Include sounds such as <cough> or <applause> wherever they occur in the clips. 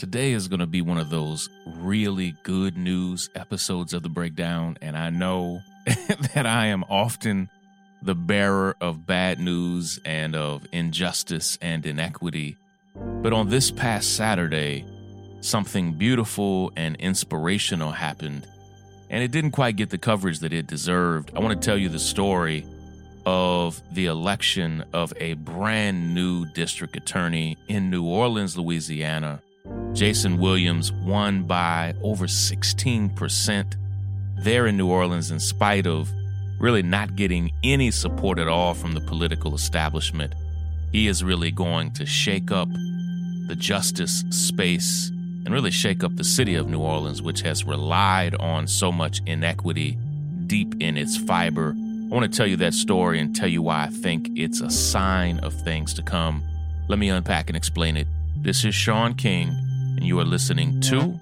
Today is going to be one of those really good news episodes of the breakdown, and I know <laughs> that I am often the bearer of bad news and of injustice and inequity. But on this past Saturday, something beautiful and inspirational happened, and it didn't quite get the coverage that it deserved. I want to tell you the story of the election of a brand new district attorney in New Orleans, Louisiana. Jason Williams won by over 16% there in New Orleans, in spite of really not getting any support at all from the political establishment. He is really going to shake up the justice space and really shake up the city of New Orleans, which has relied on so much inequity deep in its fiber. I want to tell you that story and tell you why I think it's a sign of things to come. Let me unpack and explain it. This is Shaun King, and you are listening to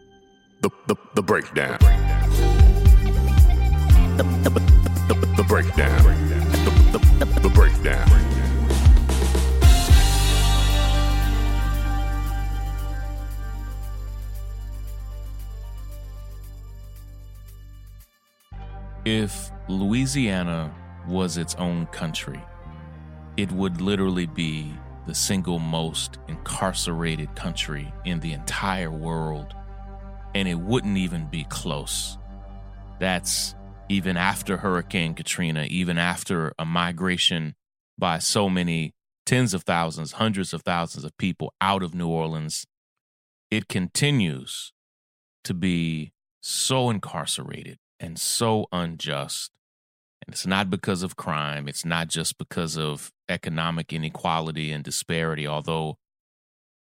The, the, the breakdown. The, the, the, the breakdown. The, the, the, the breakdown. If Louisiana was its own country, it would literally be the single most incarcerated country in the entire world, and it wouldn't even be close. That's even after Hurricane Katrina, even after a migration by so many tens of thousands, hundreds of thousands of people out of New Orleans, it continues to be so incarcerated and so unjust. It's not because of crime, it's not just because of economic inequality and disparity, although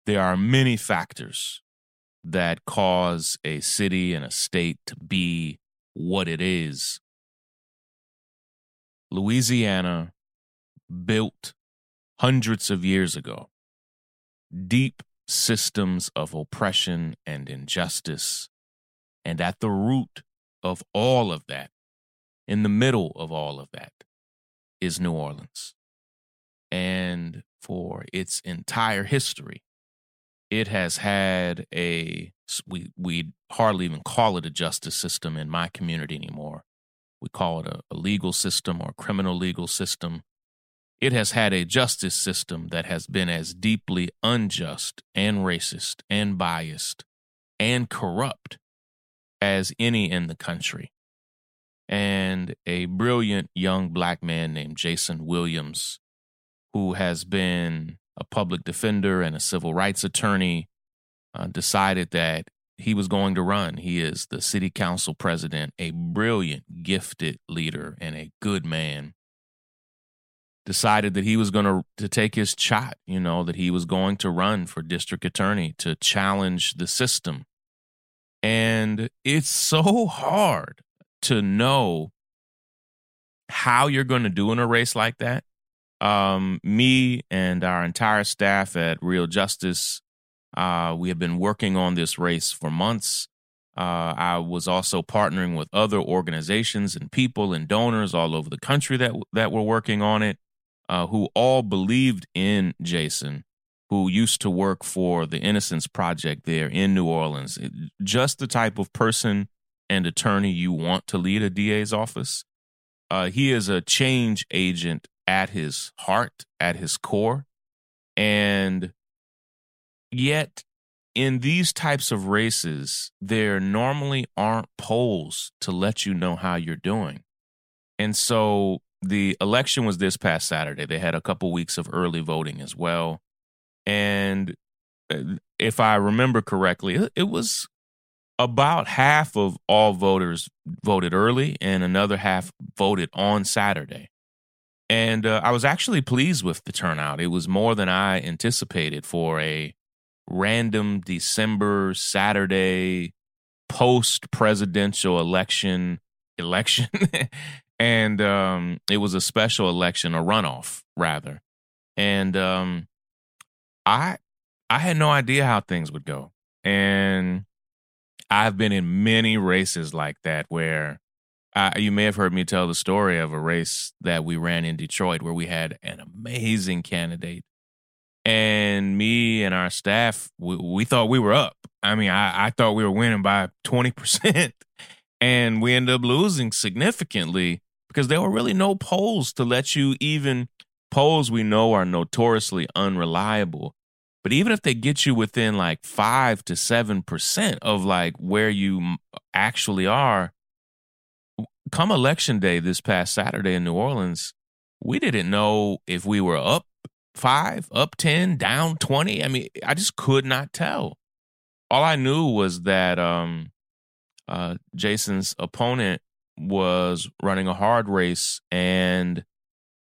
there are many factors that cause a city and a state to be what it is. Louisiana built hundreds of years ago deep systems of oppression and injustice. And at the root of all of that, in the middle of all of that, is New Orleans. And for its entire history, it has had a we we hardly even call it a justice system in my community anymore. We call it a, a legal system or criminal legal system. It has had a justice system that has been as deeply unjust and racist and biased and corrupt as any in the country. And a brilliant young black man named Jason Williams, who has been a public defender and a civil rights attorney, uh, decided that he was going to run. He is the city council president, a brilliant, gifted leader, and a good man. Decided that he was going to, to take his shot, you know, that he was going to run for district attorney to challenge the system. And it's so hard to know how you're going to do in a race like that. Um, me and our entire staff at Real Justice, uh, we have been working on this race for months. Uh, I was also partnering with other organizations and people and donors all over the country that that were working on it, uh, who all believed in Jason, who used to work for the Innocence Project there in New Orleans. It, just the type of person and attorney you want to lead a DA's office. Uh, he is a change agent at his heart, at his core. And yet, in these types of races, there normally aren't polls to let you know how you're doing. And so the election was this past Saturday. They had a couple weeks of early voting as well. And uh, if I remember correctly, it was about half of all voters voted early and another half voted on Saturday. And uh, I was actually pleased with the turnout. It was more than I anticipated for a random December Saturday post presidential election election. <laughs> and um, it was a special election, a runoff rather. And um, I I had no idea how things would go. And I've been in many races like that where I, you may have heard me tell the story of a race that we ran in Detroit where we had an amazing candidate. And me and our staff, we, we thought we were up. I mean, I, I thought we were winning by 20%, <laughs> and we ended up losing significantly because there were really no polls to let you even polls we know are notoriously unreliable. But even if they get you within like five to seven percent of like where you actually are, come election day this past Saturday in New Orleans, we didn't know if we were up five, up 10, down 20. I mean, I just could not tell. All I knew was that um, uh, Jason's opponent was running a hard race and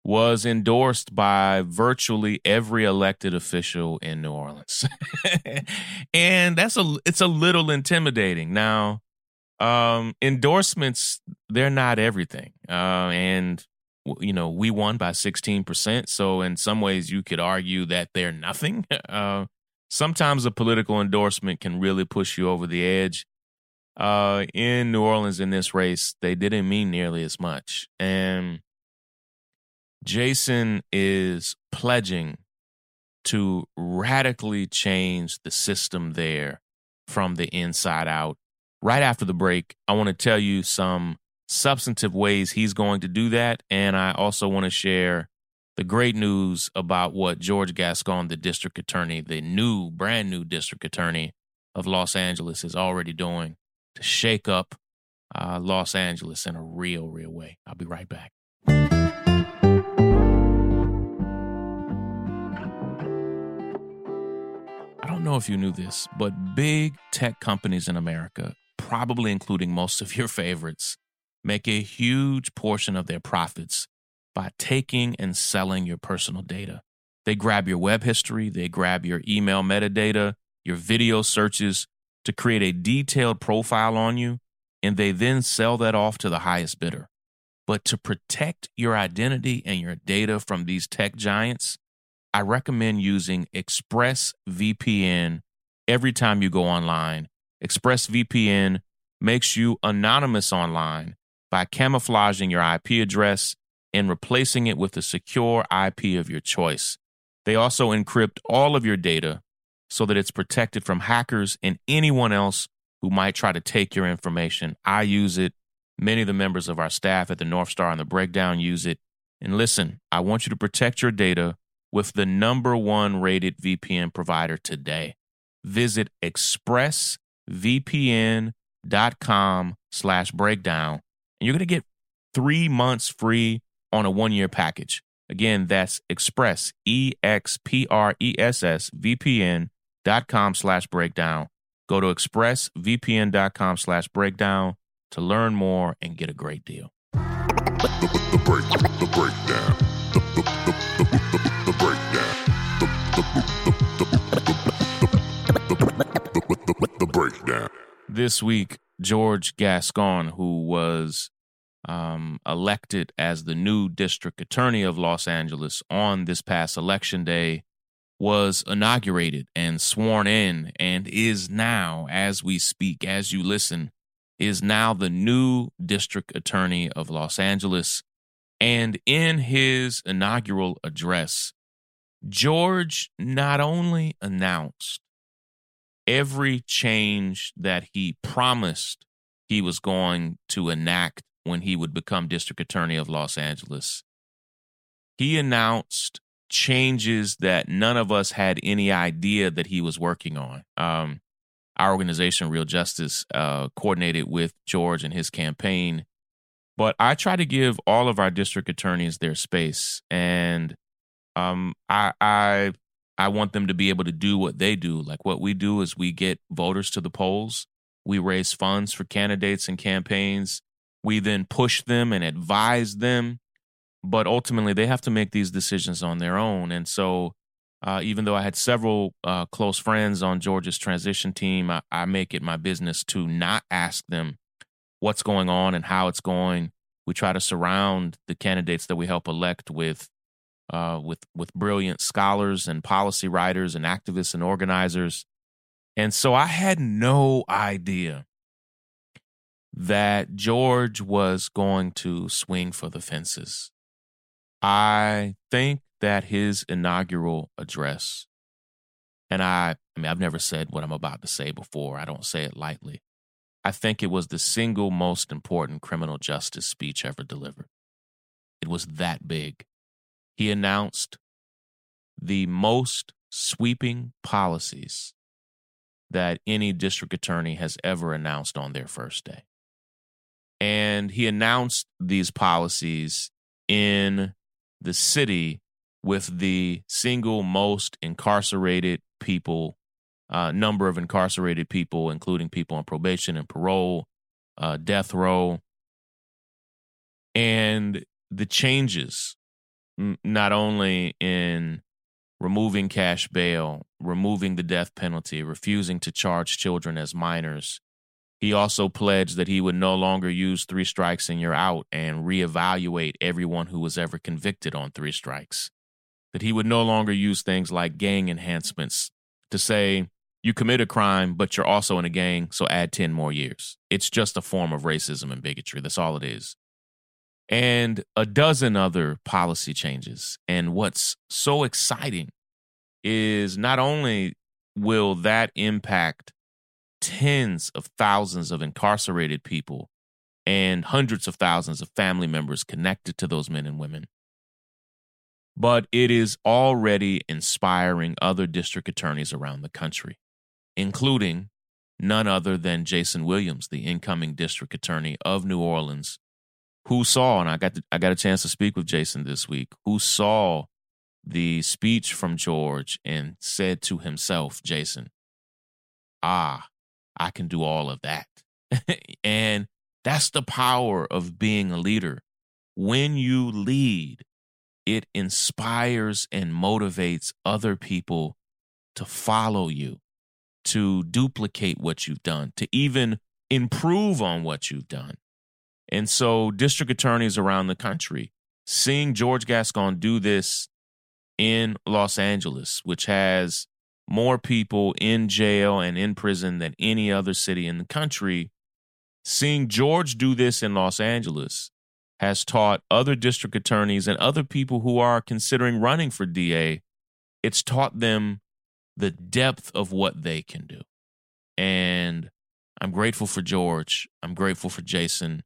was endorsed by virtually every elected official in New Orleans. <laughs> and that's a it's a little intimidating. Now, um endorsements they're not everything. Uh and you know, we won by 16%, so in some ways you could argue that they're nothing. <laughs> Uh sometimes a political endorsement can really push you over the edge. Uh in New Orleans in this race, they didn't mean nearly as much. And Jason is pledging to radically change the system there from the inside out. Right after the break, I want to tell you some substantive ways he's going to do that. And I also want to share the great news about what George Gascon, the district attorney, the new, brand new district attorney of Los Angeles, is already doing to shake up uh, Los Angeles in a real, real way. I'll be right back. Know if you knew this, but big tech companies in America, probably including most of your favorites, make a huge portion of their profits by taking and selling your personal data. They grab your web history, they grab your email metadata, your video searches to create a detailed profile on you, and they then sell that off to the highest bidder. But to protect your identity and your data from these tech giants, I recommend using ExpressVPN every time you go online. ExpressVPN makes you anonymous online by camouflaging your IP address and replacing it with a secure IP of your choice. They also encrypt all of your data so that it's protected from hackers and anyone else who might try to take your information. I use it. Many of the members of our staff at the North Star and the Breakdown use it. And listen, I want you to protect your data with the number one rated VPN provider today. Visit expressvpn.com slash breakdown and you're going to get three months free on a one year package. Again, that's express, E X P R E S S VPN dot com slash breakdown. Go to expressvpn.com slash breakdown to learn more and get a great deal. The, the, break, the breakdown. The, the, This week, George Gascon, who was um, elected as the new district attorney of Los Angeles on this past election day, was inaugurated and sworn in and is now, as we speak, as you listen, is now the new district attorney of Los Angeles. And in his inaugural address, George not only announced every change that he promised he was going to enact when he would become district attorney of Los Angeles, he announced changes that none of us had any idea that he was working on. Um, our organization, Real Justice, uh, coordinated with George and his campaign. But I try to give all of our district attorneys their space, and um, I, I, I want them to be able to do what they do. Like what we do is we get voters to the polls, we raise funds for candidates and campaigns, we then push them and advise them, but ultimately they have to make these decisions on their own. And so uh, even though I had several uh, close friends on Georgia's transition team, I, I, make it my business to not ask them what's going on and how it's going. We try to surround the candidates that we help elect with, uh, with with brilliant scholars and policy writers and activists and organizers. And so I had no idea that George was going to swing for the fences. I think that his inaugural address and I, I mean, I've never said what I'm about to say before. I don't say it lightly. I think it was the single most important criminal justice speech ever delivered. It was that big. He announced the most sweeping policies that any district attorney has ever announced on their first day. And he announced these policies in the city with the single most incarcerated people, uh, number of incarcerated people, including people on probation and parole, uh, death row. And the changes, not only in removing cash bail, removing the death penalty, refusing to charge children as minors. He also pledged that he would no longer use three strikes and you're out and reevaluate everyone who was ever convicted on three strikes. That he would no longer use things like gang enhancements to say, you commit a crime, but you're also in a gang, so add 10 more years. It's just a form of racism and bigotry. That's all it is. And a dozen other policy changes. And what's so exciting is not only will that impact tens of thousands of incarcerated people and hundreds of thousands of family members connected to those men and women, but it is already inspiring other district attorneys around the country, including none other than Jason Williams, the incoming district attorney of New Orleans, who saw, and I got to, I got a chance to speak with Jason this week, who saw the speech from George and said to himself, Jason, ah, I can do all of that. <laughs> and that's the power of being a leader. When you lead, it inspires and motivates other people to follow you, to duplicate what you've done, to even improve on what you've done. And so, district attorneys around the country, seeing George Gascon do this in Los Angeles, which has more people in jail and in prison than any other city in the country, seeing George do this in Los Angeles has taught other district attorneys and other people who are considering running for DA, it's taught them the depth of what they can do. And I'm grateful for George. I'm grateful for Jason.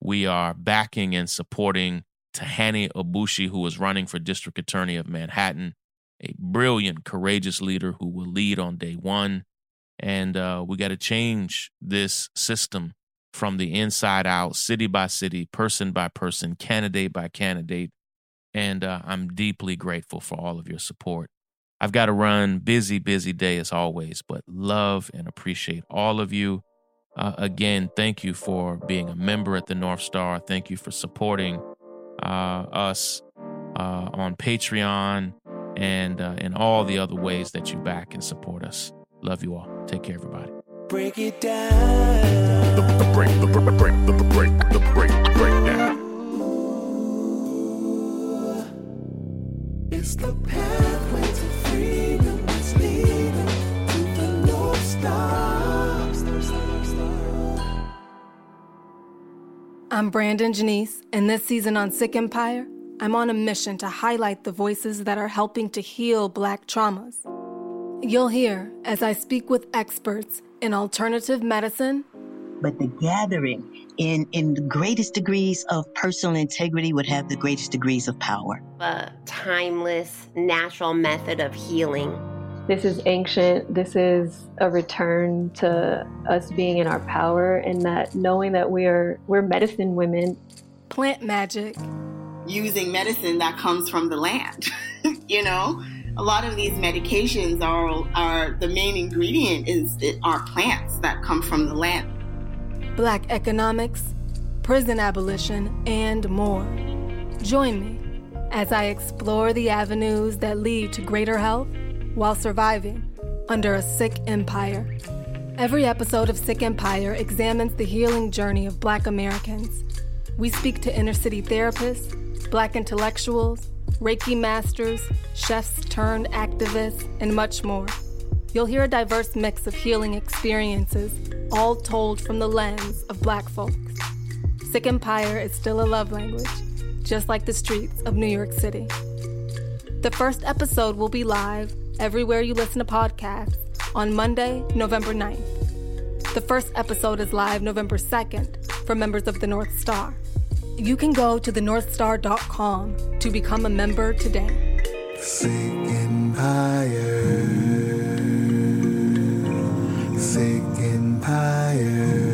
We are backing and supporting Tahanie Aboushi, who is running for district attorney of Manhattan, a brilliant, courageous leader who will lead on day one. And uh, we got to change this system from the inside out, city by city, person by person, candidate by candidate. And uh, I'm deeply grateful for all of your support. I've got to run busy, busy day as always, but love and appreciate all of you. Uh, again, thank you for being a member at the North Star. Thank you for supporting uh, us uh, on Patreon and uh, in all the other ways that you back and support us. Love you all. Take care, everybody. Break it down. The, the break, the, the break, the, the break, the break, breakdown. It's the pathway I'm Brandon Janice, and this season on Sick Empire, I'm on a mission to highlight the voices that are helping to heal Black traumas. You'll hear as I speak with experts in alternative medicine, but the gathering in in the greatest degrees of personal integrity would have the greatest degrees of power. a timeless, natural method of healing. This is ancient. This is a return to us being in our power and that knowing that we are we're medicine women. plant magic, using medicine that comes from the land. <laughs> you know, a lot of these medications are are the main ingredient is it are plants that come from the land. Black economics, prison abolition, and more. Join me as I explore the avenues that lead to greater health while surviving under a sick empire. Every episode of Sick Empire examines the healing journey of Black Americans. We speak to inner city therapists, Black intellectuals, Reiki masters, chefs turned activists, and much more. You'll hear a diverse mix of healing experiences, all told from the lens of Black folks. Sick Empire is still a love language, just like the streets of New York City. The first episode will be live everywhere you listen to podcasts on Monday, November 9th. The first episode is live November 2nd for members of the North Star. You can go to thenorthstar.com to become a member today. Sick Empire. Sick Empire.